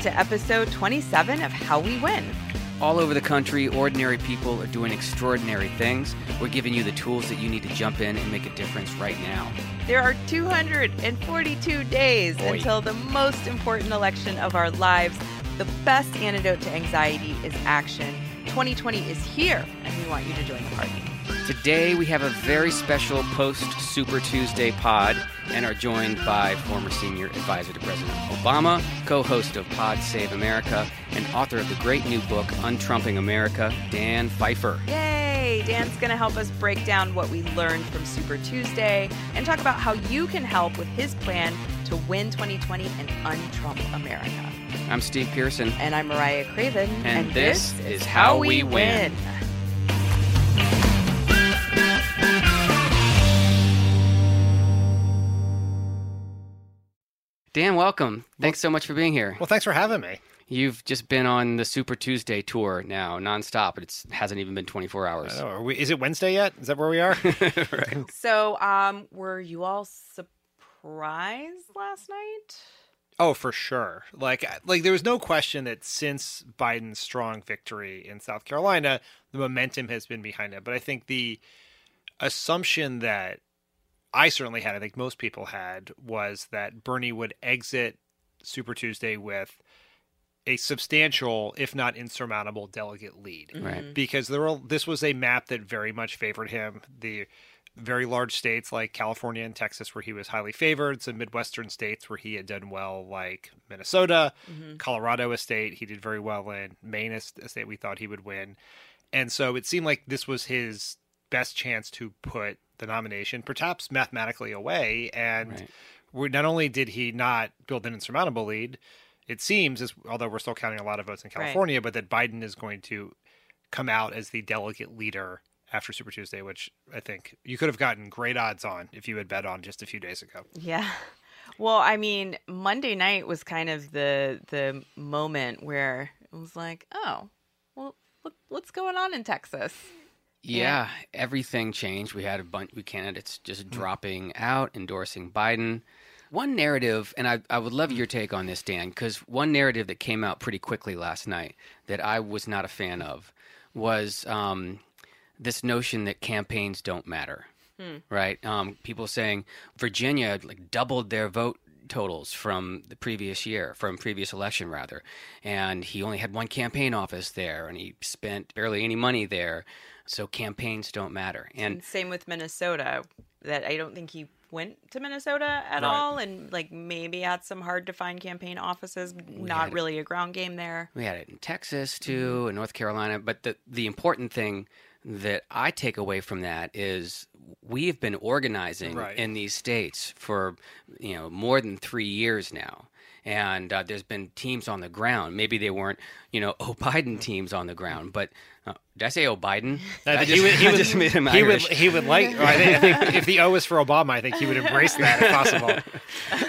to episode 27 of How We Win. All over the country, ordinary people are doing extraordinary things. We're giving you the tools that you need to jump in and make a difference right now. There are 242 days Boy. until the most important election of our lives. The best antidote to anxiety is action. 2020 is here, and we want you to join the party. Today, we have a very special post Super Tuesday pod and are joined by former senior advisor to President Obama, co host of Pod Save America, and author of the great new book, Untrumping America, Dan Pfeiffer. Yay! Dan's going to help us break down what we learned from Super Tuesday and talk about how you can help with his plan to win 2020 and untrump America. I'm Steve Pearson. And I'm Mariah Craven. And this is How We Win. Dan, welcome. Thanks so much for being here. Well, thanks for having me. You've just been on the Super Tuesday tour now, nonstop. It hasn't even been 24 hours. Oh, are we, is it Wednesday yet? Is that where we are? right. So, um, were you all surprised last night? oh, for sure. Like, like there was no question that since Biden's strong victory in South Carolina, the momentum has been behind it. But I think the assumption that I certainly had, I think most people had, was that Bernie would exit Super Tuesday with a substantial, if not insurmountable, delegate lead. Mm-hmm. Right. because there were this was a map that very much favored him. The very large states like California and Texas, where he was highly favored, some Midwestern states where he had done well, like Minnesota, mm-hmm. Colorado, a state he did very well in, Maine, is a state we thought he would win, and so it seemed like this was his best chance to put the nomination, perhaps mathematically, away. And Right. we, not only did he not build an insurmountable lead, it seems, as although we're still counting a lot of votes in Right. California, but that Biden is going to come out as the delegate leader after Super Tuesday, which I think you could have gotten great odds on if you had bet on just a few days ago. Yeah. Well, I mean, Monday night was kind of the the moment where it was like, oh, well, look, what's going on in Texas? Yeah, everything changed. We had a bunch of candidates just Hmm. dropping out, endorsing Biden. One narrative, and I, I would love your take on this, Dan, because one narrative that came out pretty quickly last night that I was not a fan of was um, this notion that campaigns don't matter, right? Um, people saying Virginia like doubled their vote totals from the previous year, from previous election rather, and he only had one campaign office there, and he spent barely any money there. So campaigns don't matter, and And same with Minnesota. That I don't think he went to Minnesota at Right. all, and like maybe had some hard to find campaign offices. Not had- really a ground game there. We had it in Texas too, mm-hmm. in North Carolina. But the the important thing that I take away from that is we have been organizing Right. in these states for you know more than three years now, and uh, there's been teams on the ground. Maybe they weren't you know oh Biden teams on the ground, but uh, did I say oh Biden? I he would, he I would, just made him he would, he would like. I think, I think if the O was for Obama, I think he would embrace that if possible.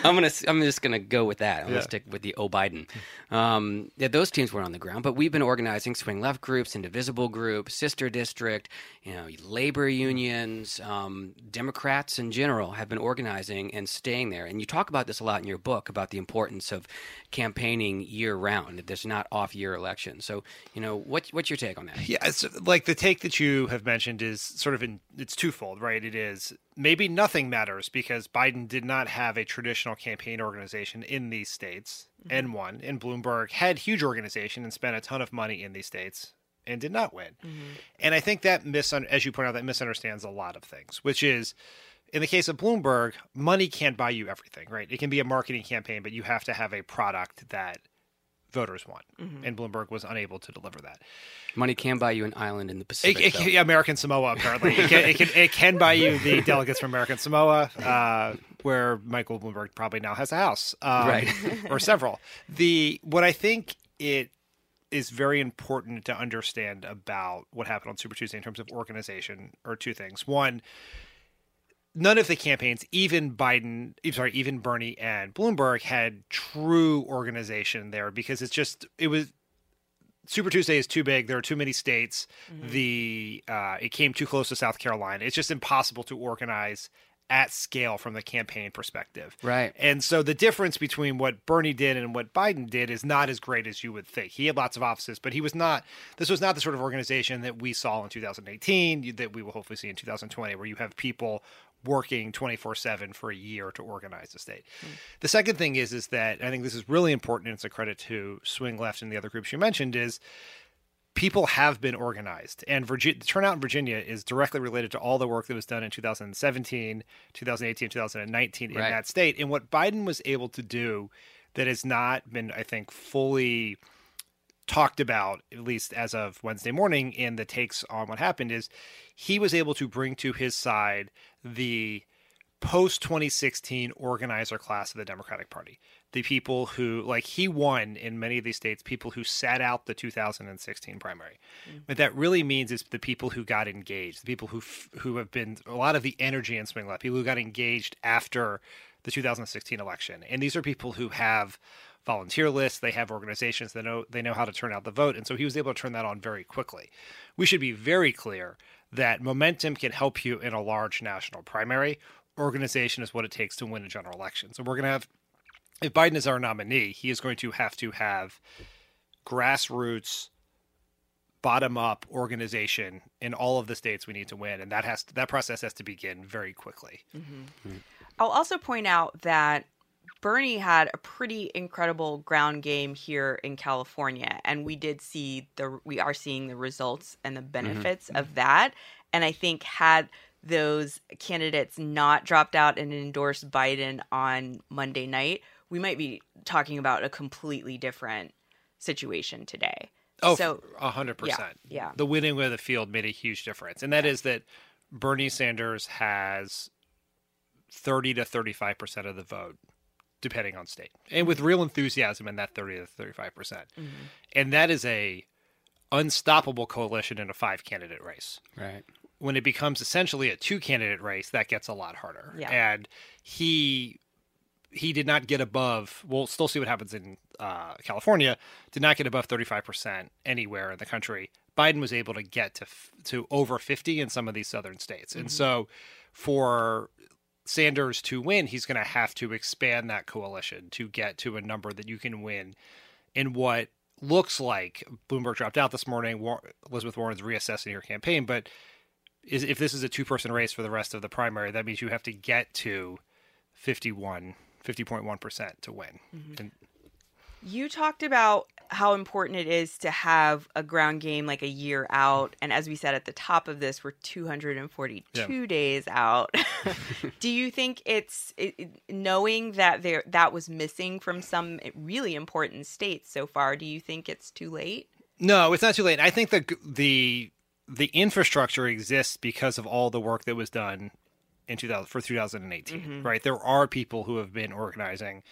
I'm gonna. I'm just gonna go with that. I'm Yeah. gonna stick with the O Biden. Um, yeah, those teams weren't on the ground, but we've been organizing swing left groups, indivisible groups, sister district, you know, labor unions, um, Democrats in general have been organizing and staying there. And you talk about this a lot in your book about the importance of campaigning year round. That there's not off year elections. So, you know, what, what's your take on that? Yeah, it's like the take that you have mentioned is sort of in it's twofold, right? It is maybe nothing matters because Biden did not have a traditional campaign organization in these states mm-hmm. and won. And Bloomberg had huge organization and spent a ton of money in these states and did not win. Mm-hmm. And I think that misun- as you point out, that misunderstands a lot of things, which is in the case of Bloomberg, money can't buy you everything, right? It can be a marketing campaign, but you have to have a product that voters want. And Bloomberg was unable to deliver that. Money can buy you an island in the Pacific. it, though. yeah, American Samoa, apparently. It can, it, can, it can buy you the delegates from American Samoa, uh, where Michael Bloomberg probably now has a house, um, Right. or several. The what I think it is very important to understand about what happened on Super Tuesday in terms of organization are two things. One, none of the campaigns, even Biden, sorry, even Bernie and Bloomberg had true organization there because it's just it was Super Tuesday is too big. There are too many states. The uh, it came too close to South Carolina. It's just impossible to organize at scale from the campaign perspective. Right. And so the difference between what Bernie did and what Biden did is not as great as you would think. He had lots of offices, but he was not, this was not the sort of organization that we saw in 2018, that we will hopefully see in 2020, where you have people working 24/7 for a year to organize the state. Mm. The second thing is is that I think this is really important and it's a credit to Swing Left and the other groups you mentioned is people have been organized and Virginia, the turnout in Virginia is directly related to all the work that was done in 2017, 2018, 2019 in right. that state and what Biden was able to do that has not been I think fully talked about at least as of Wednesday morning in the takes on what happened is he was able to bring to his side the post 2016 organizer class of the Democratic Party. The people who, like, he won in many of these states, people who sat out the 2016 primary. Mm. What that really means is the people who got engaged, the people who who have been a lot of the energy in swing left, people who got engaged after the 2016 election, and these are people who have volunteer lists, they have organizations that know they know how to turn out the vote, and so he was able to turn that on very quickly. We should be very clear that momentum can help you in a large national primary. Organization is what it takes to win a general election. So we're going to have, if Biden is our nominee, he is going to have to have grassroots, bottom up organization in all of the states we need to win, and that has to, that process has to begin very quickly. Mm-hmm. Mm-hmm. I'll also point out that Bernie had a pretty incredible ground game here in California, and we did see the we are seeing the results and the mm-hmm. benefits mm-hmm. of that. And I think had those candidates not dropped out and endorsed Biden on Monday night, we might be talking about a completely different situation today. Oh, so hundred percent. Yeah, the winning of the field made a huge difference, and that yeah. is that Bernie Sanders has thirty to thirty-five percent of the vote depending on state, and with real enthusiasm in that 30 to 35 percent. Mm-hmm. And that is a unstoppable coalition in a five candidate race. Right. When it becomes essentially a two candidate race, that gets a lot harder. Yeah. And he he did not get above. We'll still see what happens in uh, California. Did not get above 35 percent anywhere in the country. Biden was able to get to to over 50 in some of these southern states, mm-hmm. and so for Sanders to win, he's going to have to expand that coalition to get to a number that you can win in what looks like Bloomberg dropped out this morning. Elizabeth Warren's reassessing her campaign, but is, if this is a two person race for the rest of the primary, that means you have to get to 51, 50.1% to win. Mm-hmm. And, you talked about how important it is to have a ground game like a year out. And as we said at the top of this, we're 242 yeah. days out. Do you think it's it, knowing that there that was missing from some really important states so far? Do you think it's too late? No, it's not too late. I think the the the infrastructure exists because of all the work that was done in 2000 for 2018. Mm-hmm. Right, there are people who have been organizing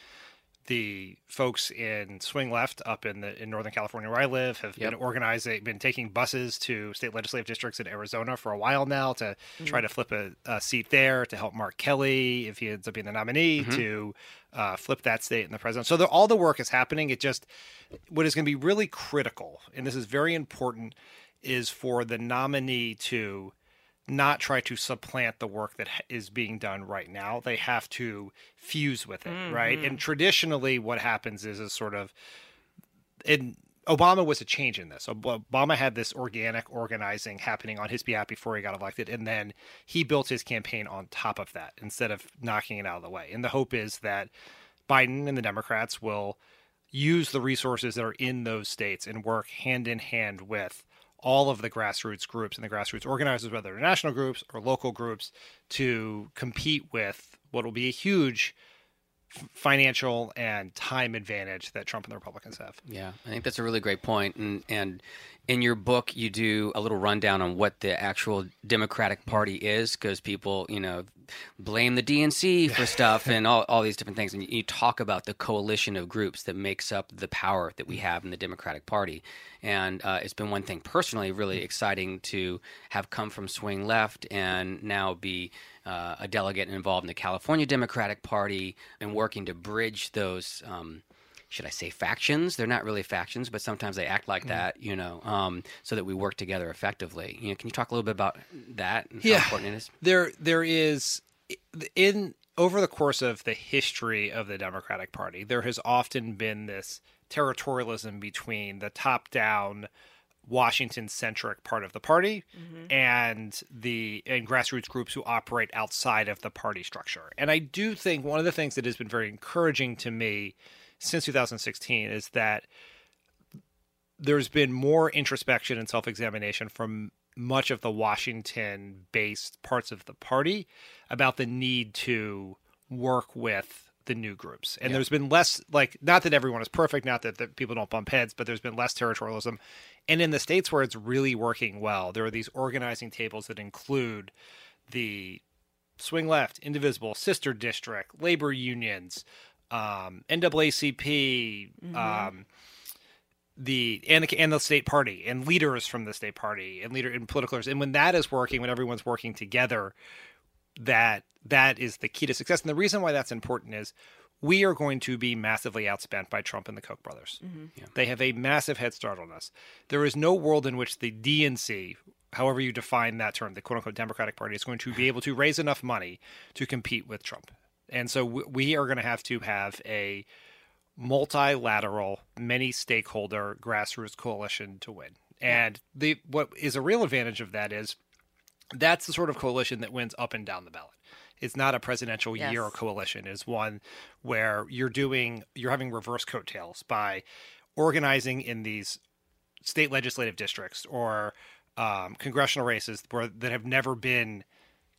the folks in swing left up in the in Northern California where I live have yep. been organizing, been taking buses to state legislative districts in Arizona for a while now to mm-hmm. try to flip a, a, seat there to help Mark Kelly if he ends up being the nominee mm-hmm. to uh, flip that state in the president. So the, all the work is happening. It just what is going to be really critical, and this is very important, is for the nominee to not try to supplant the work that is being done right now. They have to fuse with it, mm-hmm. right? And traditionally, what happens is is sort of, and Obama was a change in this. Obama had this organic organizing happening on his behalf before he got elected, and then he built his campaign on top of that instead of knocking it out of the way. And the hope is that Biden and the Democrats will use the resources that are in those states and work hand in hand with all of the grassroots groups and the grassroots organizers, whether they're national groups or local groups, to compete with what will be a huge financial and time advantage that Trump and the Republicans have. Yeah, I think that's a really great point. And and in your book, you do a little rundown on what the actual Democratic Party is, because people, you know, blame the DNC for stuff and all, all these different things. And you talk about the coalition of groups that makes up the power that we have in the Democratic Party. And uh, it's been one thing personally really exciting to have come from swing left and now be uh, a delegate involved in the California Democratic Party and working to bridge those. Um, should I say factions? They're not really factions, but sometimes they act like mm-hmm. that, you know, um, so that we work together effectively. You know, can you talk a little bit about that and yeah. how important it is? There, there is in over the course of the history of the Democratic Party, there has often been this territorialism between the top down Washington centric part of the party mm-hmm. and the and grassroots groups who operate outside of the party structure. And I do think one of the things that has been very encouraging to me since 2016 is that there's been more introspection and self-examination from much of the Washington based parts of the party about the need to work with the new groups. And yeah. there's been less, like, not that everyone is perfect, not that, that people don't bump heads, but there's been less territorialism. And in the states where it's really working well, there are these organizing tables that include the swing left, indivisible, sister district, labor unions, um, NAACP, mm-hmm. um, the and the and the state party and leaders from the state party and leader and political leaders. And when that is working, when everyone's working together, that that is the key to success. And the reason why that's important is we are going to be massively outspent by Trump and the Koch brothers. Mm-hmm. Yeah. They have a massive head start on us. There is no world in which the DNC, however you define that term, the quote unquote Democratic Party, is going to be able to raise enough money to compete with Trump. And so we are going to have to have a multilateral, many stakeholder grassroots coalition to win. And the what is a real advantage of that is that's the sort of coalition that wins up and down the ballot. It's not a presidential yes. year coalition. It's one where you're doing you're having reverse coattails by organizing in these state legislative districts or um, congressional races where that have never been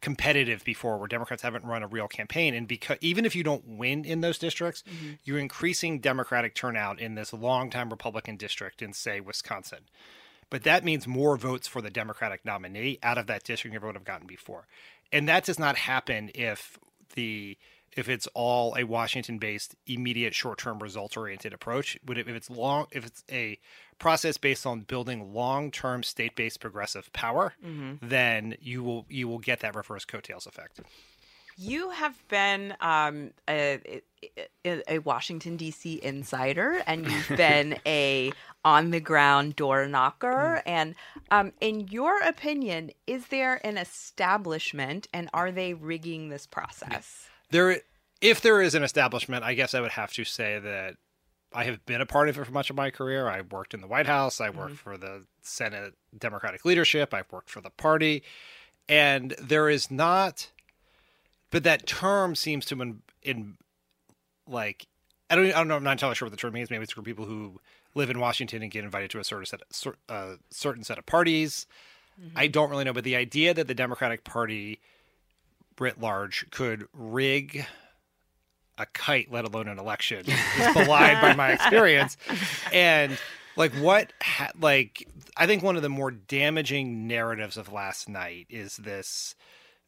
competitive before where democrats haven't run a real campaign and because even if you don't win in those districts mm-hmm. you're increasing democratic turnout in this longtime republican district in say wisconsin but that means more votes for the Democratic nominee out of that district than would have gotten before. And that does not happen if the if it's all a Washington-based, immediate, short-term, results-oriented approach. But if it's long, if it's a process based on building long-term, state-based progressive power, mm-hmm. then you will you will get that reverse coattails effect. You have been um, a, a, Washington D.C. insider, and you've been a on the ground door knocker. Mm. And um, in your opinion, is there an establishment, and are they rigging this process? There, if there is an establishment, I guess I would have to say that I have been a part of it for much of my career. I worked in the White House. I worked mm-hmm. for the Senate Democratic leadership. I've worked for the party, and there is not but that term seems to in, in like I don't I don't know I'm not entirely sure what the term means. Maybe it's for people who live in Washington and get invited to a certain set of, uh, certain set of parties. Mm-hmm. I don't really know, but the idea that the Democratic Party writ large could rig a kite, let alone an election, is belied by my experience. And like what, ha- like I think one of the more damaging narratives of last night is this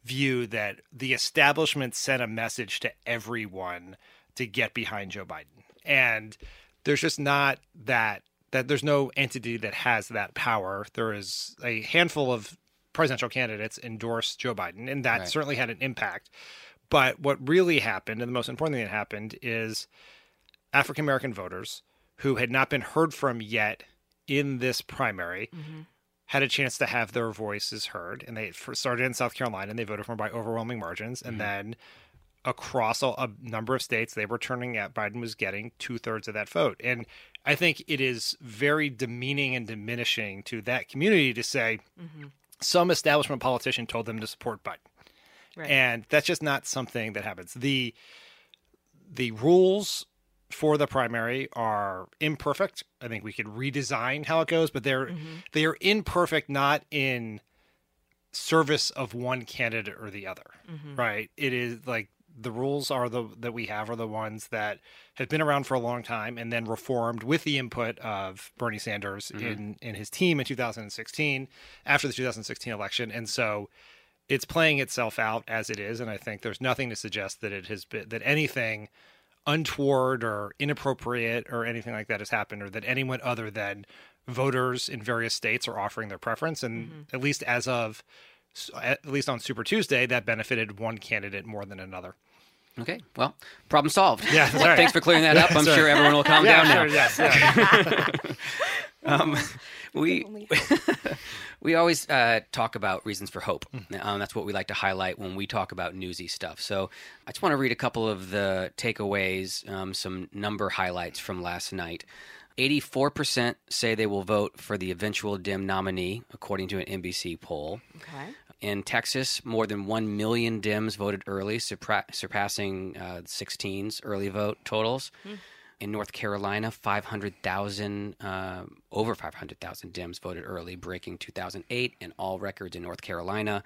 view that the establishment sent a message to everyone to get behind Joe Biden. And there's just not that that there's no entity that has that power. There is a handful of presidential candidates endorse Joe Biden, and that right. certainly had an impact. But what really happened, and the most important thing that happened, is African American voters who had not been heard from yet in this primary mm-hmm had a chance to have their voices heard, and they started in South Carolina and they voted for him by overwhelming margins, and mm-hmm. then across a, a, number of states, they were turning out Biden was getting two thirds of that vote, and I think it is very demeaning and diminishing to that community to say mm-hmm. some establishment politician told them to support Biden, right. and that's just not something that happens. the The rules for the primary are imperfect. I think we could redesign how it goes, but they're mm-hmm. they are imperfect not in service of one candidate or the other. Mm-hmm. Right? It is like the rules are the that we have are the ones that have been around for a long time and then reformed with the input of Bernie Sanders mm-hmm. in in his team in 2016 after the 2016 election and so it's playing itself out as it is and I think there's nothing to suggest that it has been that anything untoward or inappropriate or anything like that has happened or that anyone other than voters in various states are offering their preference and mm-hmm. at least as of at least on super tuesday that benefited one candidate more than another okay well problem solved yeah right. thanks for clearing that up i'm sure everyone will calm yeah, down sure, now yes, yeah. um, we we always uh, talk about reasons for hope. Um, that's what we like to highlight when we talk about newsy stuff. So I just want to read a couple of the takeaways, um, some number highlights from last night. 84% say they will vote for the eventual Dem nominee, according to an NBC poll. Okay. In Texas, more than 1 million Dems voted early, surpa- surpassing uh, 16's early vote totals. In North Carolina, 500,000, uh, over 500,000 Dems voted early, breaking 2008 and all records in North Carolina.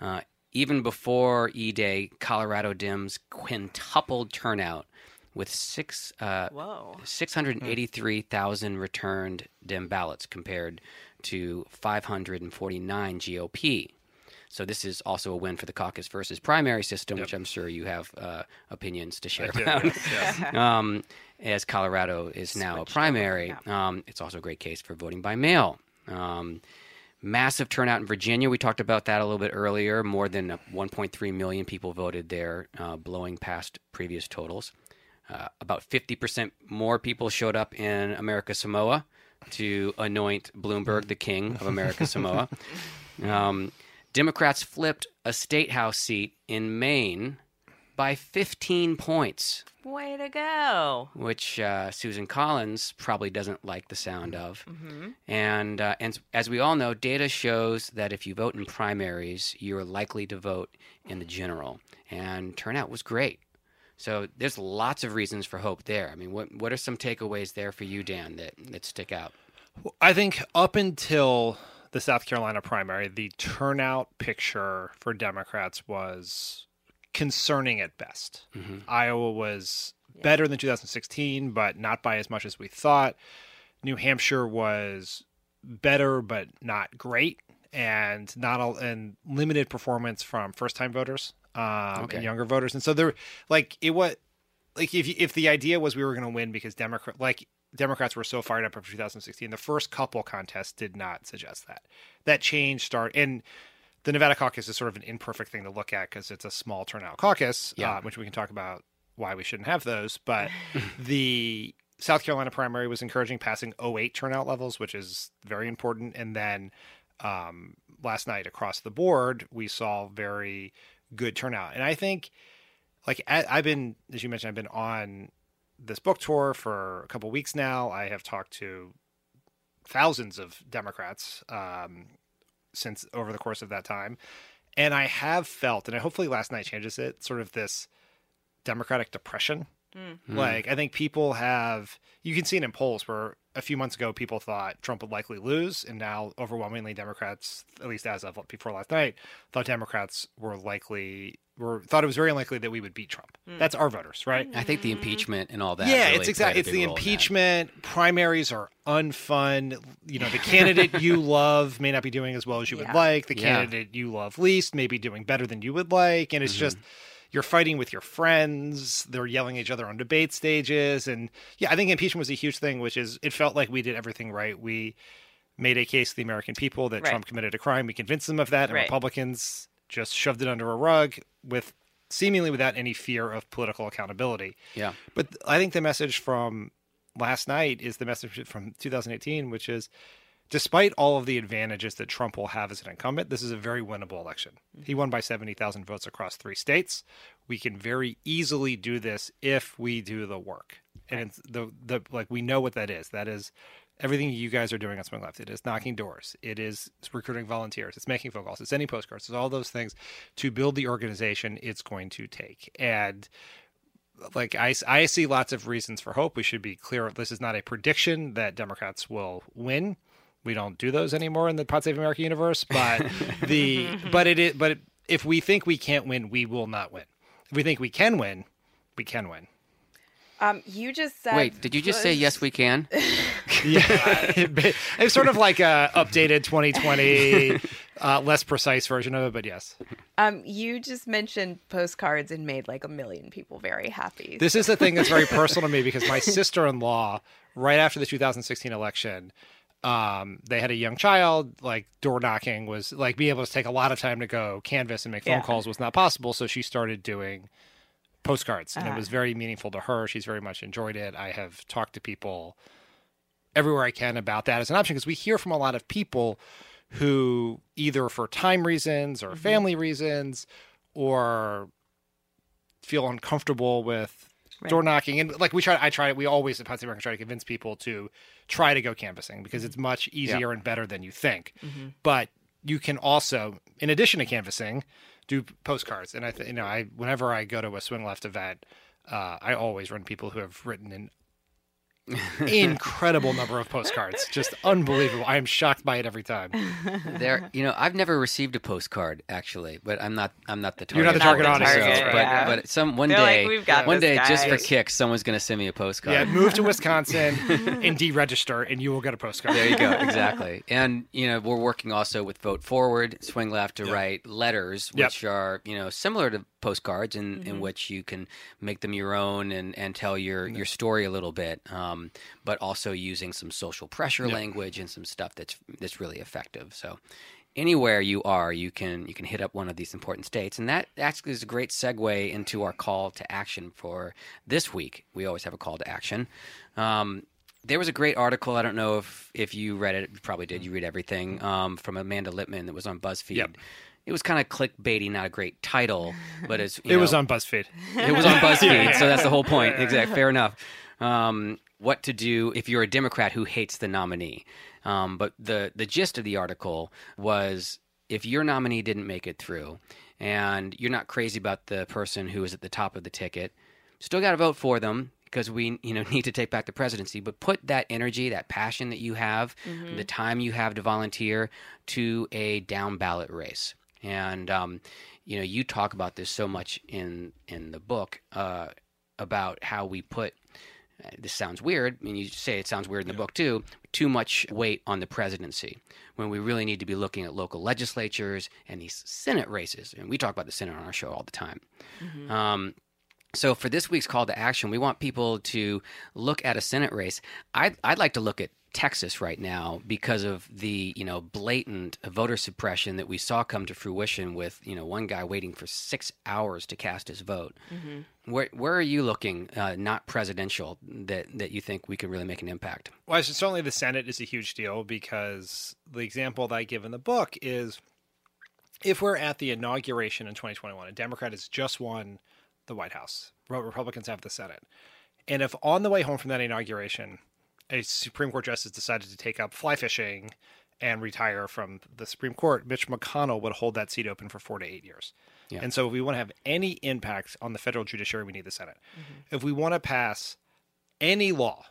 Uh, even before E Day, Colorado Dems quintupled turnout with six, uh, 683,000 returned Dem ballots compared to 549 GOP. So this is also a win for the caucus versus primary system, which I'm sure you have uh, opinions to share do, about. yes, yes. um, as Colorado is now a primary, over, um, it's also a great case for voting by mail. Um, massive turnout in Virginia. We talked about that a little bit earlier. More than uh, 1.3 million people voted there, uh, blowing past previous totals. Uh, about 50% more people showed up in America Samoa to anoint Bloomberg the king of America Samoa. Um, Democrats flipped a state house seat in Maine by 15 points, Way to go. which uh, Susan Collins probably doesn't like the sound of. And uh, and as we all know, data shows that if you vote in primaries, you're likely to vote in the general. And turnout was great. So there's lots of reasons for hope there. I mean, what what are some takeaways there for you, Dan, that that stick out? I think up until the South Carolina primary, the turnout picture for Democrats was concerning at best. Iowa was better than 2016, but not by as much as we thought. New Hampshire was better, but not great, and not all, and limited performance from first time voters um, Okay. and younger voters. And so there, like it was like if if the idea was we were going to win because Democrat like Democrats were so fired up after 2016, the first couple contests did not suggest that. That change start and the Nevada caucus is sort of an imperfect thing to look at because it's a small turnout caucus, Yeah. uh, which we can talk about why we shouldn't have those. But the South Carolina primary was encouraging passing 08 turnout levels, which is very important. And then um, last night across the board, we saw very good turnout. And I think, like, I, I've been, as you mentioned, I've been on this book tour for a couple weeks now. I have talked to thousands of Democrats um, since over the course of that time. And I have felt, and hopefully last night changes it, sort of this Democratic depression. Like, I think people have, you can see it in polls where a few months ago people thought Trump would likely lose. And now, overwhelmingly, Democrats, at least as of before last night, thought Democrats were likely, were thought it was very unlikely that we would beat Trump. That's our voters, right? I think the impeachment and all that. yeah, really it's exactly it's the big role in that. impeachment. Primaries are unfun. You know, the candidate you love may not be doing as well as you Yeah. would like. The Yeah. candidate you love least may be doing better than you would like, and it's Mm-hmm. just you're fighting with your friends. They're yelling at each other on debate stages, and yeah, I think impeachment was a huge thing, which is it felt like we did everything right. We made a case to the American people that Right. Trump committed a crime. We convinced them of that, and Right. Republicans just shoved it under a rug with seemingly without any fear of political accountability. Yeah. But I think the message from last night is the message from 2018, which is despite all of the advantages that Trump will have as an incumbent, this is a very winnable election. He won by 70,000 votes across three states. We can very easily do this if we do the work. And it's the, the like we know what that is. That is everything you guys are doing on Swing Left. It is knocking doors. It is recruiting volunteers. It's making phone calls. It's sending postcards. It's all those things to build the organization it's going to take. And like I, I see lots of reasons for hope. We should be clear. This is not a prediction that Democrats will win. We don't do those anymore in the Pod Save America universe. But the but it is but if we think we can't win, we will not win. If we think we can win, we can win. Um, you just said. Wait, did you just say yes we can? Yeah, it's sort of like a updated 2020, uh, less precise version of it. But yes, Um, you just mentioned postcards and made like a million people very happy. This is the thing that's very personal to me because my sister-in-law, right after the 2016 election, um, they had a young child. Like door knocking was like being able to take a lot of time to go canvas and make phone Yeah. calls was not possible. So she started doing postcards, and it Uh-huh. was very meaningful to her. She's very much enjoyed it. I have talked to people everywhere I can about that as an option because we hear from a lot of people who either for time reasons Mm-hmm. or family reasons or feel uncomfortable with Right. door knocking and like we try I try we always at Pod Save America try to convince people to try to go canvassing because it's much easier and better than you think. Mm-hmm. But you can also in addition to canvassing do postcards and I th- you know I whenever I go to a swing left event uh, I always run people who have written an incredible number of postcards just unbelievable I am shocked by it every time there, you know, I've never received a postcard actually, but I'm not. I'm not the target. You're not the target audience, audience, so- right. But yeah. but some one They're like, day, "We've got one this day, just for kicks, someone's going to send me a postcard. yeah move to Wisconsin and deregister and you will get a postcard There you go. Exactly. And, you know, we're working also with Vote Forward, Swing Left to Yep. write letters, Yep. which are, you know, similar to postcards in, in which you can make them your own and, and tell your, your story a little bit, um, but also using some social pressure language and some stuff that's that's really effective. So anywhere you are, you can you can hit up one of these important states, and that actually is a great segue into our call to action for this week. We always have a call to action. Um, there was a great article. I don't know if if you read it. You probably did. You read everything um, from Amanda Litman that was on BuzzFeed. Yep. It was kind of clickbaity, not a great title, but it's you it was on BuzzFeed it was on BuzzFeed, so that's the whole point. Exactly. Fair enough. Um, what to do if you're a Democrat who hates the nominee? Um, but the the gist of the article was if your nominee didn't make it through, and you're not crazy about the person who is at the top of the ticket, still got to vote for them because we you know need to take back the presidency. But put that energy, that passion that you have, the time you have to volunteer to a down ballot race. And um, you know, you talk about this so much in in the book uh, about how we put. uh, This sounds weird. I mean, you say it sounds weird in the book too. Too much weight on the presidency when we really need to be looking at local legislatures and these Senate races. And we talk about the Senate on our show all the time. Um, so for this week's call to action, we want people to look at a Senate race. I'd, I'd like to look at Texas right now because of the you know blatant voter suppression that we saw come to fruition with you know one guy waiting for six hours to cast his vote. Where where are you looking, uh, not presidential, that that you think we could really make an impact? Well, certainly the Senate is a huge deal because the example that I give in the book is if we're at the inauguration in 2021, a Democrat has just won the White House, Republicans have the Senate. And if on the way home from that inauguration, a Supreme Court justice decided to take up fly fishing and retire from the Supreme Court, Mitch McConnell would hold that seat open for four to eight years. Yeah. And so, if we want to have any impact on the federal judiciary, we need the Senate. Mm-hmm. If we want to pass any law,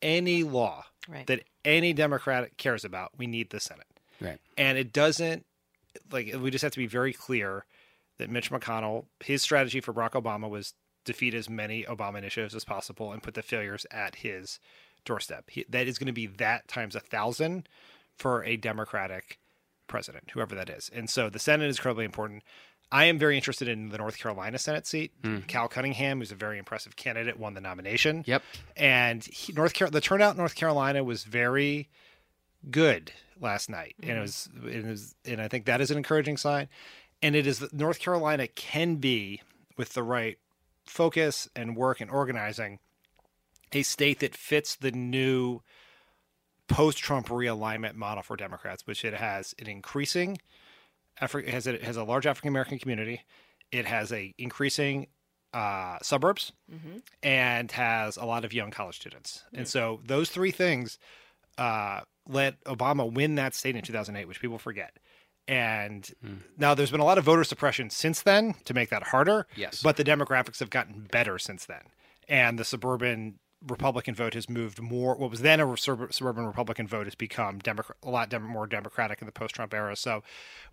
any law Right. that any Democrat cares about, we need the Senate. Right. And it doesn't like we just have to be very clear that Mitch McConnell, his strategy for Barack Obama was defeat as many Obama initiatives as possible and put the failures at his doorstep. He, that is going to be that times a thousand for a Democratic president, whoever that is. And so the Senate is incredibly important. I am very interested in the North Carolina Senate seat. Hmm. Cal Cunningham, who's a very impressive candidate, won the nomination. Yep. And he, North Car- the turnout in North Carolina was very good last night, and hmm. it was, it was, and I think that is an encouraging sign. And it is that North Carolina can be, with the right focus and work and organizing, a state that fits the new post-Trump realignment model for Democrats, which it has an increasing, Afri- it has a, it has a large African American community, it has a increasing uh, suburbs, and has a lot of young college students. And so those three things uh, let Obama win that state in 2008, which people forget. And now there's been a lot of voter suppression since then to make that harder. Yes. But the demographics have gotten better since then. And the suburban Republican vote has moved more. What was then a sub- suburban Republican vote has become Democrat, a lot dem- more Democratic in the post-Trump era. So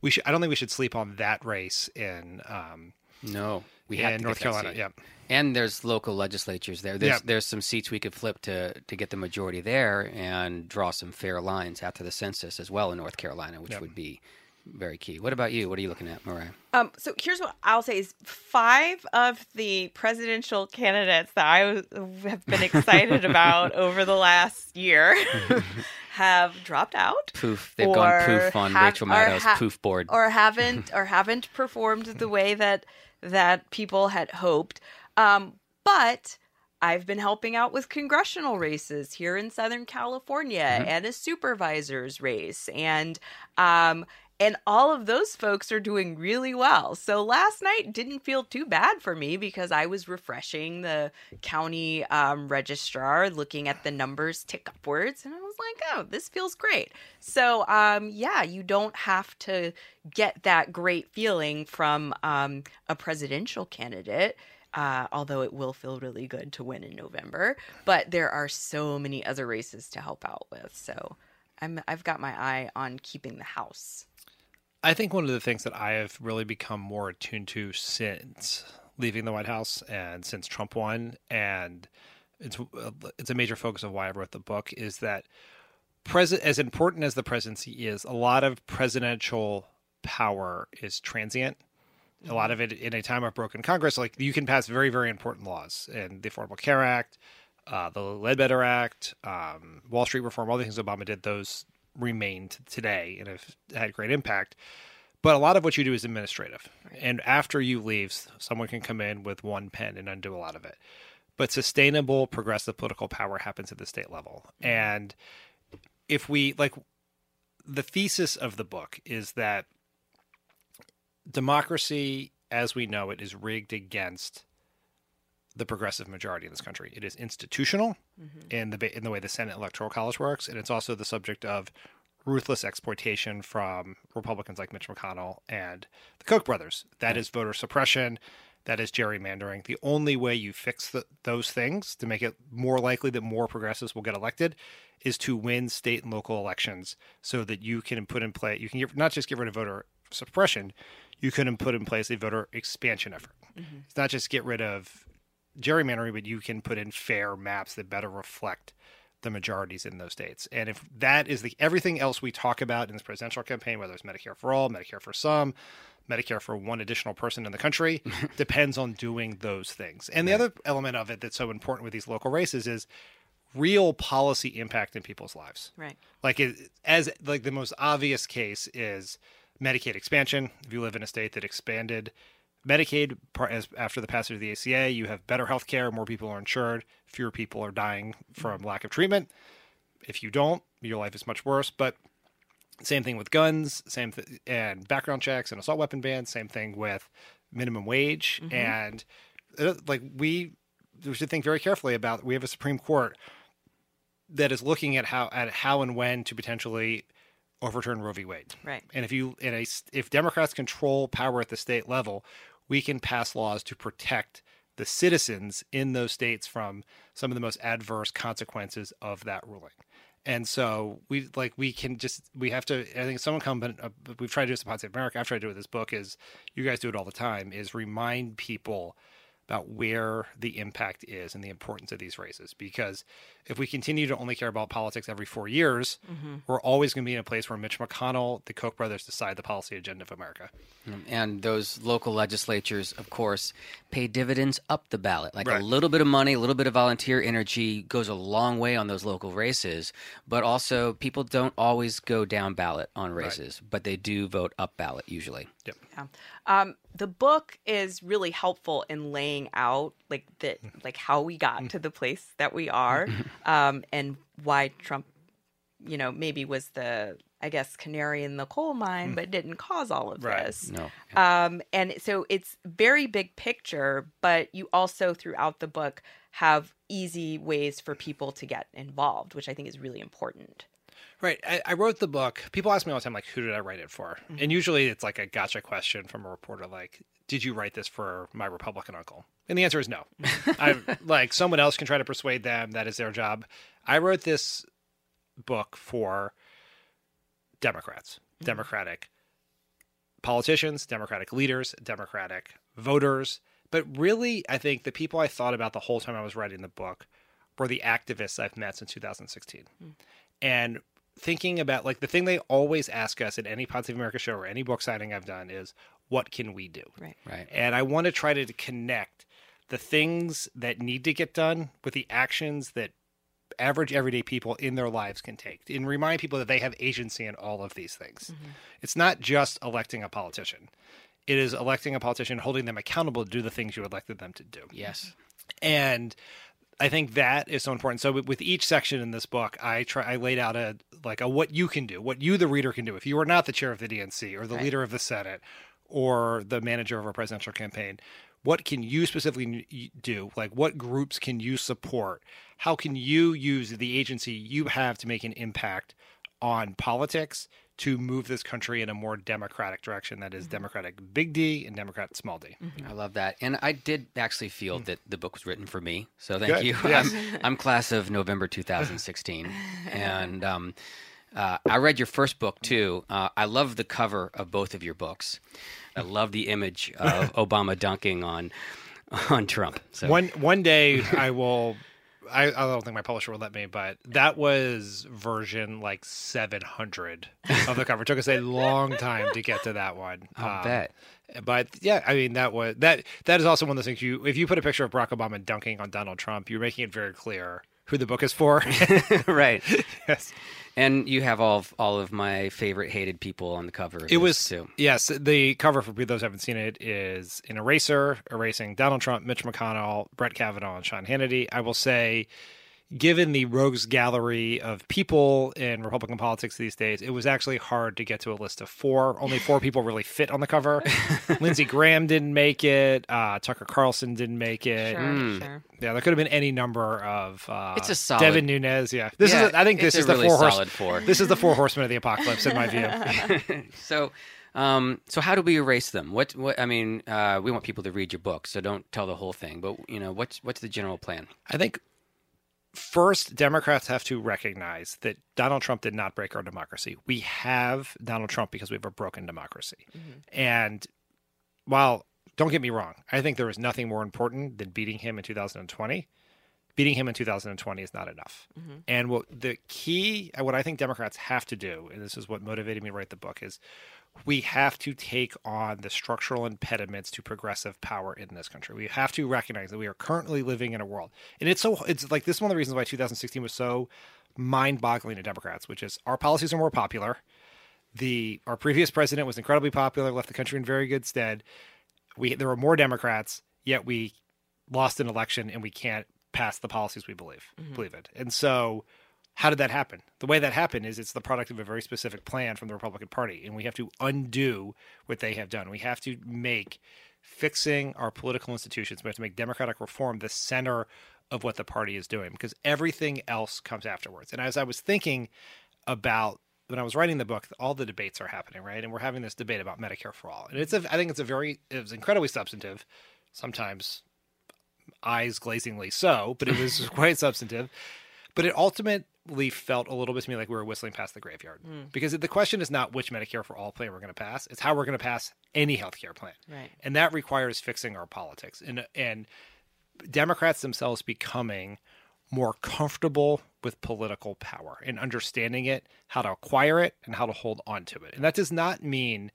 we should. I don't think we should sleep on that race in um, No, we have in to North Carolina. Yep. And there's local legislatures there. There's Yeah. there's some seats we could flip to to get the majority there and draw some fair lines after the census as well in North Carolina, which Yep. would be very key. What about you? What are you looking at, Mariah? Um, so here's what I'll say: is five of the presidential candidates that I have been excited about over the last year have dropped out, Poof, they've gone poof on have- Rachel Maddow's ha- poof board. or haven't or haven't performed the way that that people had hoped. Um, but I've been helping out with congressional races here in Southern California and a supervisor's race. And um and all of those folks are doing really well. So last night didn't feel too bad for me because I was refreshing the county um, registrar, looking at the numbers tick upwards, and I was like, "Oh, this feels great." So, um, yeah, you don't have to get that great feeling from um, a presidential candidate. Uh, although it will feel really good to win in November, but there are so many other races to help out with. So I'm I've got my eye on keeping the house. I think one of the things that I have really become more attuned to since leaving the White House and since Trump won, and it's it's a major focus of why I wrote the book, is that as important as the presidency is, a lot of presidential power is transient. A lot of it in a time of broken Congress, like you can pass very, very important laws, and the Affordable Care Act, uh, the Ledbetter Act, um, Wall Street reform, all the things Obama did, those remained today and have had great impact. But a lot of what you do is administrative. And after you leave, someone can come in with one pen and undo a lot of it. But sustainable, progressive political power happens at the state level. Mm-hmm. And if we, like, the thesis of the book is that democracy as we know it is rigged against the progressive majority in this country. It is institutional mm-hmm. in the in the way the Senate Electoral College works, and it's also the subject of ruthless exploitation from Republicans like Mitch McConnell and the Koch brothers. That is voter suppression. That is gerrymandering. The only way you fix the, those things to make it more likely that more progressives will get elected is to win state and local elections so that you can put in place, you can get, not just get rid of voter suppression, you can put in place a voter expansion effort. Mm-hmm. It's not just get rid of gerrymandering, but you can put in fair maps that better reflect the majorities in those states. And if that is the everything else we talk about in this presidential campaign, whether it's Medicare for all, Medicare for some, Medicare for one additional person in the country, depends on doing those things. And the other element of it that's so important with these local races is real policy impact in people's lives. Right. Like it, as like the most obvious case is Medicaid expansion. If you live in a state that expanded Medicaid as after the passage of the ACA, you have better health care, more people are insured, fewer people are dying from lack of treatment. If you don't, your life is much worse. But same thing with guns, same th- and background checks and assault weapon bans. Same thing with minimum wage and uh, like we we should think very carefully about. We have a Supreme Court that is looking at how at how and when to potentially overturn Roe v. Wade. Right. And if you in a if Democrats control power at the state level, we can pass laws to protect the citizens in those states from some of the most adverse consequences of that ruling. And so we like we can just we have to. I think someone come, uh, we've tried to do this in Pod America. I've tried to do it with this book. Is you guys do it all the time. Is remind people about where the impact is and the importance of these races. Because if we continue to only care about politics every four years, mm-hmm. we're always going to be in a place where Mitch McConnell, the Koch brothers, decide the policy agenda of America. Mm, and those local legislatures, of course, pay dividends up the ballot. Like Right. a little bit of money, a little bit of volunteer energy goes a long way on those local races. But also, people don't always go down ballot on races, but they do vote up ballot usually. Yep. Yeah. Um, the book is really helpful in laying out like the like how we got mm. to the place that we are, um, and why Trump, you know, maybe was the I guess canary in the coal mine, but didn't cause all of Right. this. No. Um, and so it's very big picture, but you also throughout the book have easy ways for people to get involved, which I think is really important. Right. I, I wrote the book. People ask me all the time, like, who did I write it for? And usually it's like a gotcha question from a reporter, like, did you write this for my Republican uncle? And the answer is no. I like someone else can try to persuade them. That is their job. I wrote this book for Democrats, mm-hmm. Democratic politicians, Democratic leaders, Democratic voters. But really, I think the people I thought about the whole time I was writing the book were the activists I've met since 2016. Mm. And thinking about like the thing they always ask us at any Pod Save America show or any book signing I've done is, what can we do? Right. Right. And I want to try to connect the things that need to get done with the actions that average everyday people in their lives can take and remind people that they have agency in all of these things. Mm-hmm. It's not just electing a politician. It is electing a politician, holding them accountable to do the things you elected them to do. Yes. And I think that is so important. So with each section in this book, I try I laid out a like a what you can do, what you the reader can do if you are not the chair of the DNC or the Right. leader of the Senate or the manager of a presidential campaign. What can you specifically do? Like what groups can you support? How can you use the agency you have to make an impact on politics to move this country in a more democratic direction that is mm-hmm. democratic big D and democrat small d. Mm-hmm. I love that, and I did actually feel mm. that the book was written for me. So thank Good. you. Yes. I'm, I'm class of November 2016, and um, uh, I read your first book too. Uh, I love the cover of both of your books. I love the image of Obama dunking on on Trump. So One one day I will. I, I don't think my publisher will let me, but that was version like 700 of the cover. It took us a long time to get to that one. I'll Um, bet. But yeah, I mean that was that. That is also one of those things. You if you put a picture of Barack Obama dunking on Donald Trump, you're making it very clear who the book is for. right. yes, And you have all of, all of my favorite hated people on the cover. Of it was. too. Yes, the cover for those who haven't seen it is an eraser erasing Donald Trump, Mitch McConnell, Brett Kavanaugh, and Sean Hannity. I will say, given the rogues gallery of people in Republican politics these days, it was actually hard to get to a list of four. Only four people really fit on the cover. Lindsey Graham didn't make it. Uh, Tucker Carlson didn't make it. Sure, Mm. sure. Yeah, there could have been any number of. Uh, It's a solid- Devin Nunes. Yeah, this Yeah, is. I think this is the really four horse. solid four. This is the four horsemen of the apocalypse, in my view. so um so how do we erase them what what i mean uh we want people to read your book so don't tell the whole thing but you know what's what's the general plan I think first, Democrats have to recognize that Donald Trump did not break our democracy. We have Donald Trump because we have a broken democracy. Mm-hmm. And while, don't get me wrong, I think there is nothing more important than beating him in 2020. Beating him in 2020 is not enough. Mm-hmm. And what the key, what I think Democrats have to do, and this is what motivated me to write the book, is we have to take on the structural impediments to progressive power in this country. We have to recognize that we are currently living in a world, and it's so it's like this is one of the reasons why 2016 was so mind-boggling to Democrats, which is our policies are more popular. The our previous president was incredibly popular, left the country in very good stead. We there were more Democrats, yet we lost an election and we can't pass the policies we believe mm-hmm. believe in. And so how did that happen? The way that happened is it's the product of a very specific plan from the Republican Party, and we have to undo what they have done. We have to make fixing our political institutions, we have to make democratic reform the center of what the party is doing because everything else comes afterwards. And as I was thinking about when I was writing the book, all the debates are happening, right? And we're having this debate about Medicare for all. And it's a I think it's a very it was incredibly substantive, sometimes eyes glazingly so, but it was quite substantive. But it ultimately felt a little bit to me like we were whistling past the graveyard. Hmm. Because the question is not which Medicare for all plan we're going to pass, it's how we're going to pass any healthcare plan. Right. And that requires fixing our politics. And and Democrats themselves becoming more comfortable with political power and understanding it, how to acquire it, and how to hold on to it. And that does not mean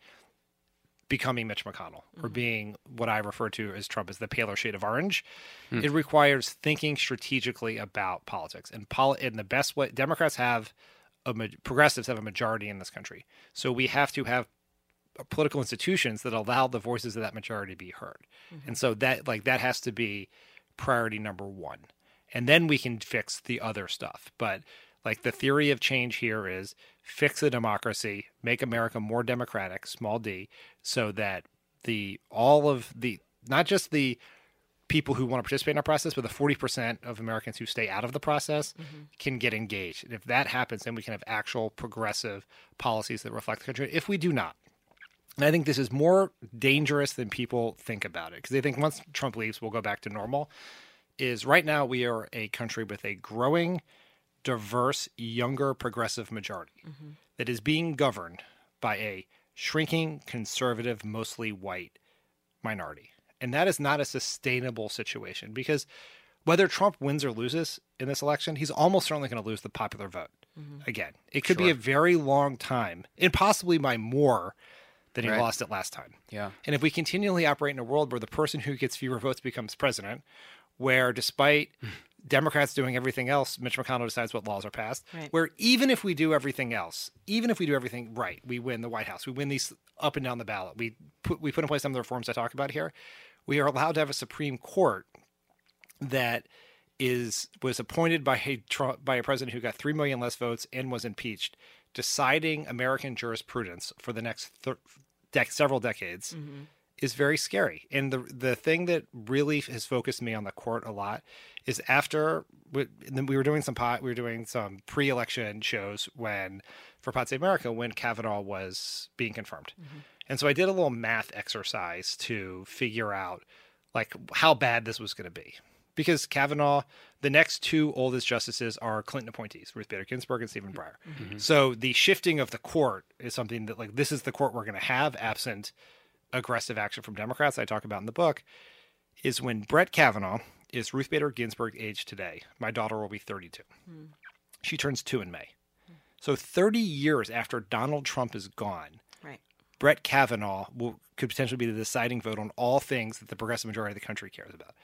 becoming Mitch McConnell or mm. being what I refer to as Trump as the paler shade of orange. Hmm. It requires thinking strategically about politics and poli- in the best way Democrats have a ma- progressives have a majority in this country. So we have to have political institutions that allow the voices of that majority to be heard. Mm-hmm. And so that like that has to be priority number 1. And then we can fix the other stuff. But like the theory of change here is fix the democracy, make America more democratic, small d, so that the all of the not just the people who want to participate in our process, but the 40% of Americans who stay out of the process mm-hmm. can get engaged. And if that happens, then we can have actual progressive policies that reflect the country. If we do not, and I think this is more dangerous than people think about it because they think once Trump leaves, we'll go back to normal. Is right now we are a country with a growing, diverse, younger, progressive majority mm-hmm. that is being governed by a shrinking, conservative, mostly white minority. And that is not a sustainable situation because whether Trump wins or loses in this election, he's almost certainly going to lose the popular vote mm-hmm. again. It could be a very long time, and possibly by more than he Right. lost it last time. yeah And if we continually operate in a world where the person who gets fewer votes becomes president, where despite Democrats doing everything else, Mitch McConnell decides what laws are passed, Right. where even if we do everything else, even if we do everything right, we win the White House, we win these up and down the ballot, we put we put in place some of the reforms I talk about here, we are allowed to have a Supreme Court that is was appointed by a Trump, by a president who got three million less votes and was impeached, deciding American jurisprudence for the next thir- dec- several decades mm-hmm. Is very scary. And the the thing that really has focused me on the court a lot is after we, then we were doing some pot, we were doing some pre-election shows when for Pod Save America when Kavanaugh was being confirmed, mm-hmm. and so I did a little math exercise to figure out like how bad this was going to be. Because Kavanaugh, the next two oldest justices are Clinton appointees, Ruth Bader Ginsburg and Stephen Breyer. Mm-hmm. So the shifting of the court is something that like this is the court we're going to have absent aggressive action from Democrats I talk about in the book is when Brett Kavanaugh is Ruth Bader Ginsburg age today. My daughter will be 32. Hmm. She turns 2 in May. So 30 years after Donald Trump is gone, Right. Brett Kavanaugh will could potentially be the deciding vote on all things that the progressive majority of the country cares about.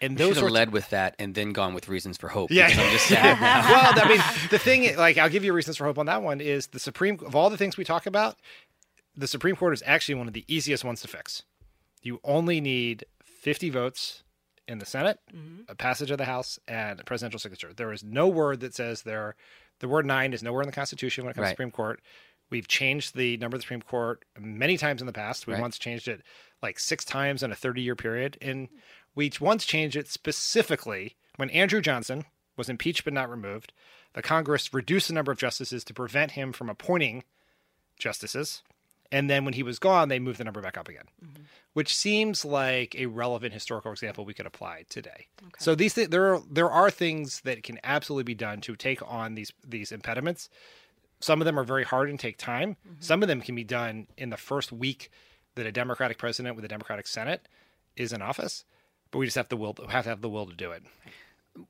And those are sorts led with that and then gone with reasons for hope. Yeah. I'm just sad now. well, I mean, the thing, like, I'll give you reasons for hope on that one is the Supreme, of all the things we talk about, the Supreme Court is actually one of the easiest ones to fix. You only need 50 votes in the Senate, mm-hmm. a passage of the House, and a presidential signature. There is no word that says there, the word nine is nowhere in the Constitution when it comes Right. to Supreme Court. We've changed the number of the Supreme Court many times in the past. We Right. once changed it like six times in a 30 year period. And we once changed it specifically when Andrew Johnson was impeached but not removed. The Congress reduced the number of justices to prevent him from appointing justices. And then when he was gone, they moved the number back up again, mm-hmm. which seems like a relevant historical example we could apply today. So these th- there are there are things that can absolutely be done to take on these these impediments. Some of them are very hard and take time. Mm-hmm. Some of them can be done in the first week that a Democratic president with a Democratic Senate is in office. But we just have the will have to have the will to do it.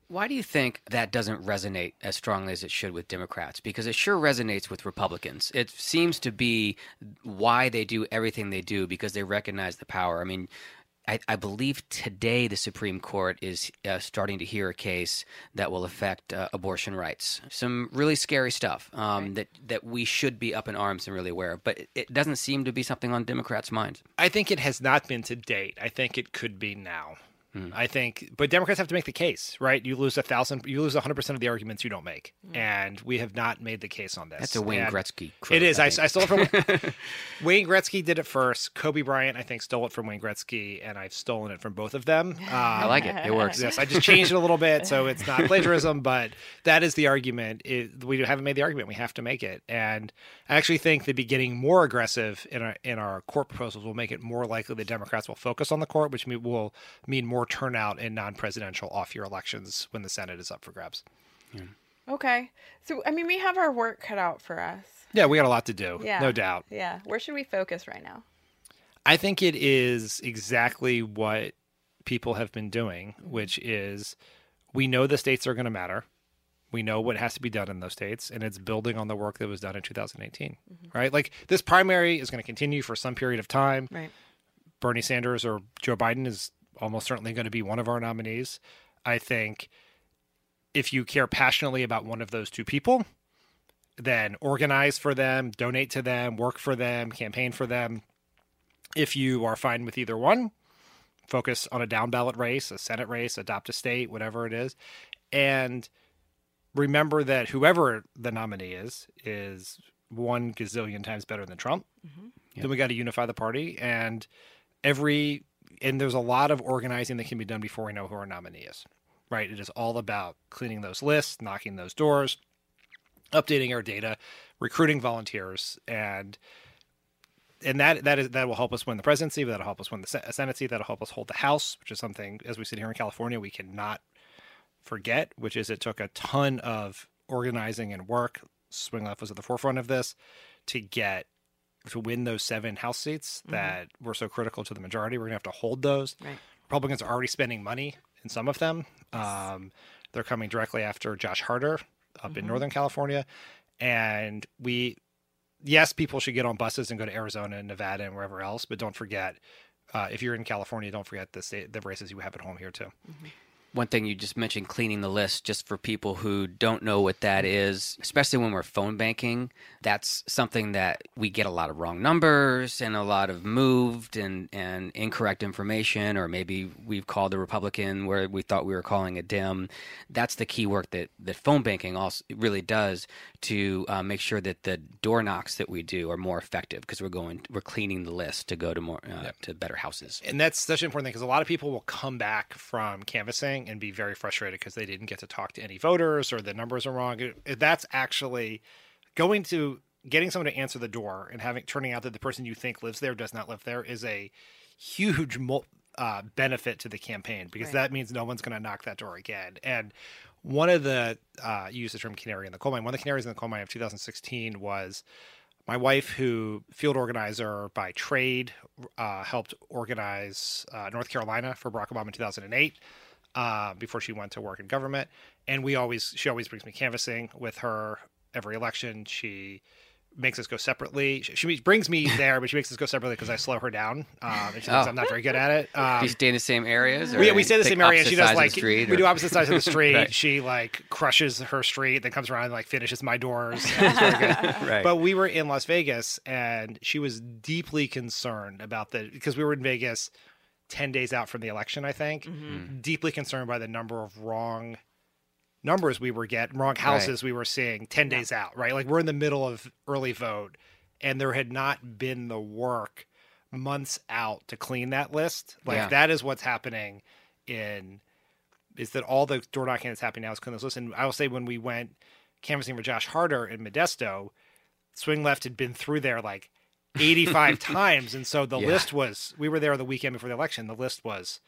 Why do you think that doesn't resonate as strongly as it should with Democrats? Because it sure resonates with Republicans. It seems to be why they do everything they do because they recognize the power. I mean, I, I believe today the Supreme Court is uh, starting to hear a case that will affect uh, abortion rights. Some really scary stuff um, that that we should be up in arms and really aware of. But it doesn't seem to be something on Democrats' minds. I think it has not been to date. I think it could be now. I think, but Democrats have to make the case, right? You lose a thousand, you lose hundred percent of the arguments you don't make, and we have not made the case on this. That's a Wayne And Gretzky. Quote, It is. I, think. I stole it from Wayne Gretzky. Did it first. Kobe Bryant, I think, stole it from Wayne Gretzky, and I've stolen it from both of them. Um, I like it. It works. Yes, I just changed it a little bit, so it's not plagiarism, but that is the argument. It, we haven't made the argument. We have to make it, and I actually think that be getting more aggressive in our in our court proposals will make it more likely that Democrats will focus on the court, which will mean more turnout in non-presidential off-year elections when the Senate is up for grabs. Okay. So, I mean, we have our work cut out for us. Yeah, we got a lot to do, Yeah. no doubt. Yeah. Where should we focus right now? I think it is exactly what people have been doing, which is we know the states are going to matter. We know what has to be done in those states, and it's building on the work that was done in 2018, mm-hmm. right? Like this primary is going to continue for some period of time. Right. Bernie Sanders or Joe Biden is almost certainly going to be one of our nominees. I think if you care passionately about one of those two people, then organize for them, donate to them, work for them, campaign for them. If you are fine with either one, focus on a down ballot race, a Senate race, adopt a state, whatever it is. And remember that whoever the nominee is, is one gazillion times better than Trump. Mm-hmm. Then we got to unify the party. And every, and there's a lot of organizing that can be done before we know who our nominee is, right? It is all about cleaning those lists, knocking those doors, updating our data, recruiting volunteers, and and that that is that will help us win the presidency. That'll help us win the se- Senate seat. That'll help us hold the House, which is something as we sit here in California we cannot forget. Which is it took a ton of organizing and work. Swing Left was at the forefront of this to get to win those seven House seats that were so critical to the majority. We're gonna have to hold those. Right. Republicans are already spending money in some of them. Um, they're coming directly after Josh Harder up in Northern California, and we yes, people should get on buses and go to Arizona and Nevada and wherever else, but don't forget, uh, if you're in California, don't forget the state, the races you have at home here too. One thing you just mentioned cleaning the list just for people who don't know what that is especially when we're phone banking that's something that we get a lot of wrong numbers and a lot of moved and, and incorrect information or maybe we've called a republican where we thought we were calling a dim that's the key work that, that phone banking also really does to uh, make sure that the door knocks that we do are more effective because we're going we're cleaning the list to go to more uh, to better houses. And that's such an important thing because a lot of people will come back from canvassing and be very frustrated because they didn't get to talk to any voters or the numbers are wrong. That's actually going to getting someone to answer the door and having turning out that the person you think lives there does not live there is a huge mul- uh, benefit to the campaign because Right. that means no one's going to knock that door again. And one of the uh, you used the term canary in the coal mine. One of the canaries in the coal mine of 2016 was my wife, who field organizer by trade, uh, helped organize uh, North Carolina for Barack Obama in 2008 uh, before she went to work in government. And we always, she always brings me canvassing with her every election. She makes us go separately. She, she brings me there, but she makes us go separately because I slow her down. Um, and she thinks Oh. I'm not very good at it. do Um, you stay in the same areas we, we stay in the same area. She does sides of the like street, we or- do opposite sides of the street. Right. She like crushes her street, then comes around and like finishes my doors. And it's very good. right But we were in Las Vegas, and she was deeply concerned about the because we were in Vegas ten days out from the election. I think Mm-hmm. deeply concerned by the number of wrong numbers we were getting, wrong houses we were seeing ten days out. Right, like we're in the middle of early vote, and there had not been the work months out to clean that list. Like Yeah. that is what's happening in is that all the door knocking that's happening now is clean this list. And I will say when we went canvassing for Josh Harder in Modesto, Swing Left had been through there like 85 times. And so the Yeah. list was, we were there the weekend before the election. The list was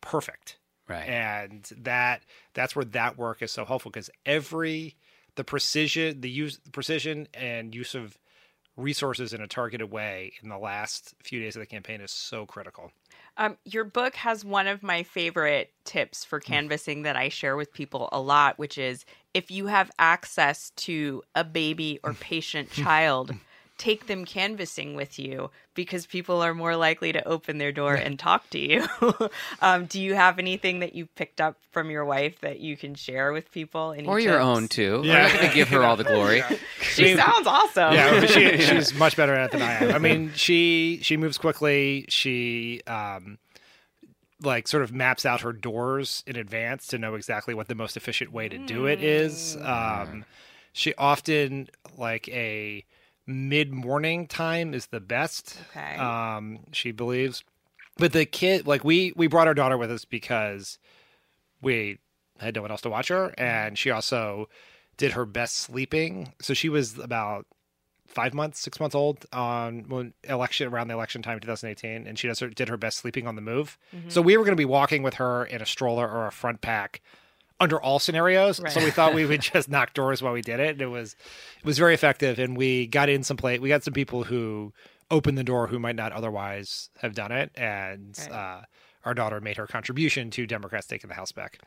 perfect. right And that, that's where that work is so helpful because every, the precision, the use, precision and use of resources in a targeted way in the last few days of the campaign is so critical. Um, your book has one of my favorite tips for canvassing that I share with people a lot, which is if you have access to a baby or patient child, take them canvassing with you because people are more likely to open their door and talk to you. um, do you have anything that you picked up from your wife that you can share with people? Any or your own too Yeah. i'm not going to give her all the glory She sounds awesome. yeah, she, she's much better at it than I am. I mean, she she moves quickly. She um like sort of maps out her doors in advance to know exactly what the most efficient way to do it is. Um she often like a mid morning time is the best. Okay. Um she believes. But the kid like we we brought our daughter with us because we had no one else to watch her and she also did her best sleeping. So she was about five months, six months old on when election around the election time, 2018, and she does her, did her best sleeping on the move. So we were going to be walking with her in a stroller or a front pack under all scenarios. So we thought we would just knock doors while we did it. And it was it was very effective, and we got in some play. We got some people who opened the door who might not otherwise have done it, and Right. uh, our daughter made her contribution to Democrats taking the House back.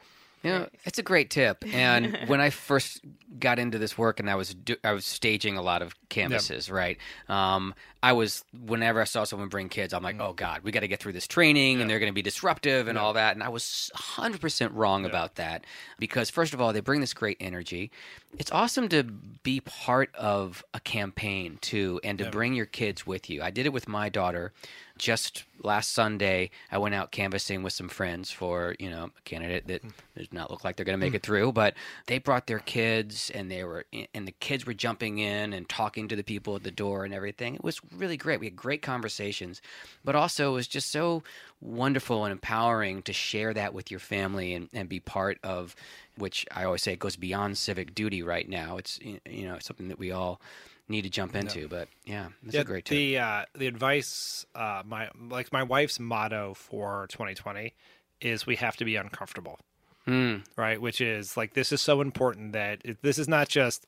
You know, it's a great tip. And when I first got into this work, and I was do, I was staging a lot of canvases, right? Um, I was whenever I saw someone bring kids, I'm like, mm-hmm. oh god, we got to get through this training, and they're going to be disruptive and all that. And I was 100 percent wrong about that because first of all, they bring this great energy. It's awesome to be part of a campaign too, and to bring your kids with you. I did it with my daughter just last Sunday, I went out canvassing with some friends for you know a candidate that hmm. does not look like they're going to make hmm. it through, but they brought their kids and they were and the kids were jumping in and talking to the people at the door and everything. It was really great. We had great conversations, but also it was just so wonderful and empowering to share that with your family and, and be part of which I always say it goes beyond civic duty right now. It's you know something that we all need to jump into. But yeah, it's a great tip. The uh, the advice, uh, my like my wife's motto for 2020 is we have to be uncomfortable, Hmm. right? Which is like this is so important that it, this is not just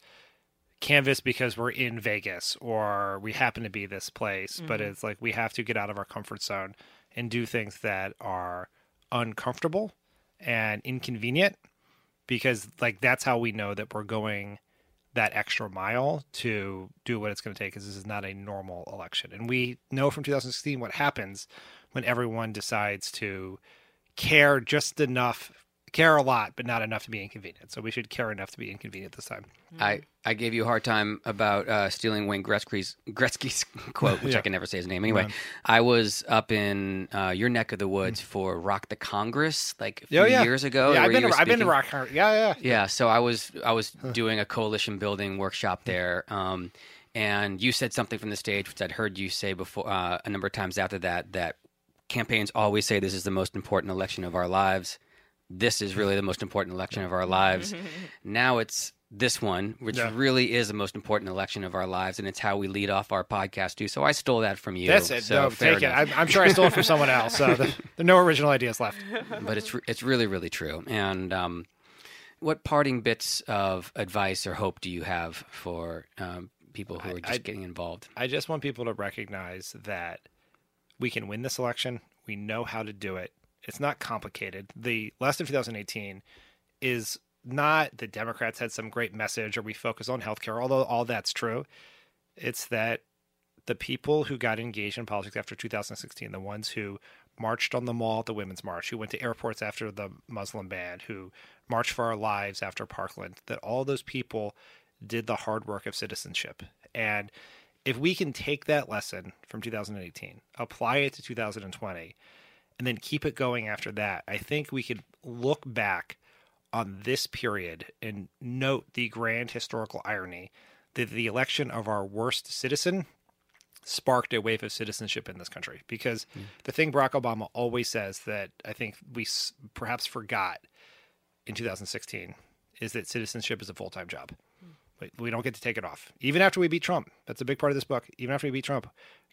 canvas because we're in Vegas or we happen to be this place, but mm-hmm. it's like we have to get out of our comfort zone and do things that are uncomfortable and inconvenient because like that's how we know that we're going that extra mile to do what it's going to take because this is not a normal election. And we know from 2016 what happens when everyone decides to care just enough care a lot, but not enough to be inconvenient. So we should care enough to be inconvenient this time. I, I gave you a hard time about uh, stealing Wayne Gretzky's, Gretzky's quote, which Yeah. I can never say his name. Anyway, Right. I was up in uh, your neck of the woods for Rock the Congress like a few Oh, yeah. years ago. yeah, I've been to, I've been to. Rock. Hard- Yeah, yeah. Yeah, so I was I was doing a coalition building workshop there, um, and you said something from the stage, which I'd heard you say before uh, a number of times after that. That campaigns always say this is the most important election of our lives. This is really the most important election of our lives. now it's this one, which Yeah. really is the most important election of our lives, and it's how we lead off our podcast too. So I stole that from you. That's it. So no, fair take it. enough. I'm, I'm sure I stole it from someone else. So there, there are no original ideas left. but it's it's really really true. And um, what parting bits of advice or hope do you have for um, people who are just I- getting involved? I just want people to recognize that we can win this election. We know how to do it. It's not complicated. The election of 2018 is not the Democrats had some great message or we focus on healthcare, although all that's true. It's that the people who got engaged in politics after 2016, the ones who marched on the mall at the Women's March, who went to airports after the Muslim ban, who marched for our lives after Parkland, that all those people did the hard work of citizenship. And if we can take that lesson from 2018, apply it to 2020, and then keep it going after that, I think we could look back on this period and note the grand historical irony that the election of our worst citizen sparked a wave of citizenship in this country. Because hmm. the thing Barack Obama always says that I think we s- perhaps forgot in 2016 is that citizenship is a full time job. Hmm. We- We don't get to take it off. Even after we beat Trump, that's a big part of this book. Even after we beat Trump,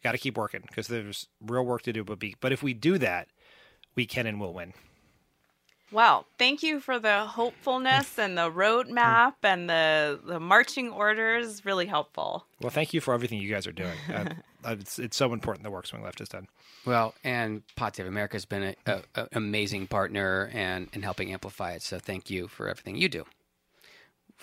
got to keep working because there's real work to do. But be, but if we do that, we can and will win. Well, thank you for the hopefulness and the roadmap and the the marching orders. Really helpful. Well, thank you for everything you guys are doing. Uh, uh, it's, it's so important the work Swing Left has done. Well, and Pod of America has been an amazing partner and in helping amplify it. So thank you for everything you do.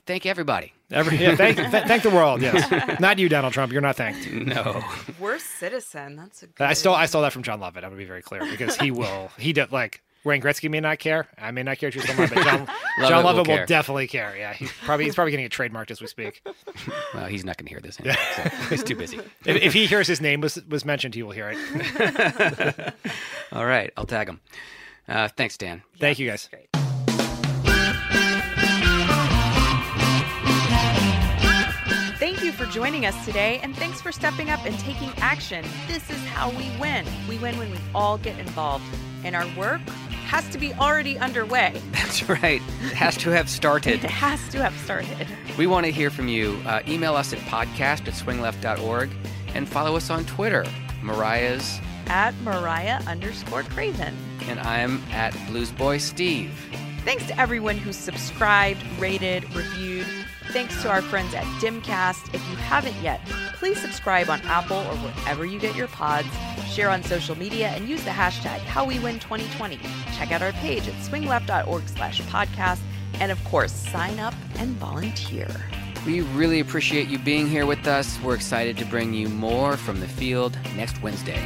Thank everybody. Every, yeah, thank, th- thank the world. Yes, not you, Donald Trump. You're not thanked. No. Worst citizen. That's a good. I stole I stole that from Jon Lovett. I'm gonna be very clear because he will. He did like Wayne Gretzky may not care. I may not care too so much, but John, Jon Lovett will, care. definitely care. Yeah, he's probably he's probably getting it trademarked as we speak. Well, he's not going to hear this. Anyway, so he's too busy. If, if he hears his name was was mentioned, he will hear it. All right, I'll tag him. Uh, thanks, Dan. Thank you guys. Great. Joining us today, and thanks for stepping up and taking action. This is how we win. We win when we all get involved, and our work has to be already underway. That's right. It has to have started. It has to have started. We want to hear from you. Uh, email us at podcast at swingleft.org and follow us on Twitter. Mariah's At Mariah underscore Craven. and I'm at Bluesboy Steve. Thanks to everyone who subscribed, rated, reviewed. Thanks to our friends at Dimcast. If you haven't yet, please subscribe on Apple or wherever you get your pods. Share on social media and use the hashtag HowWeWin2020. Check out our page at swingleft.org slash podcast. And of course, sign up and volunteer. We really appreciate you being here with us. We're excited to bring you more from the field next Wednesday.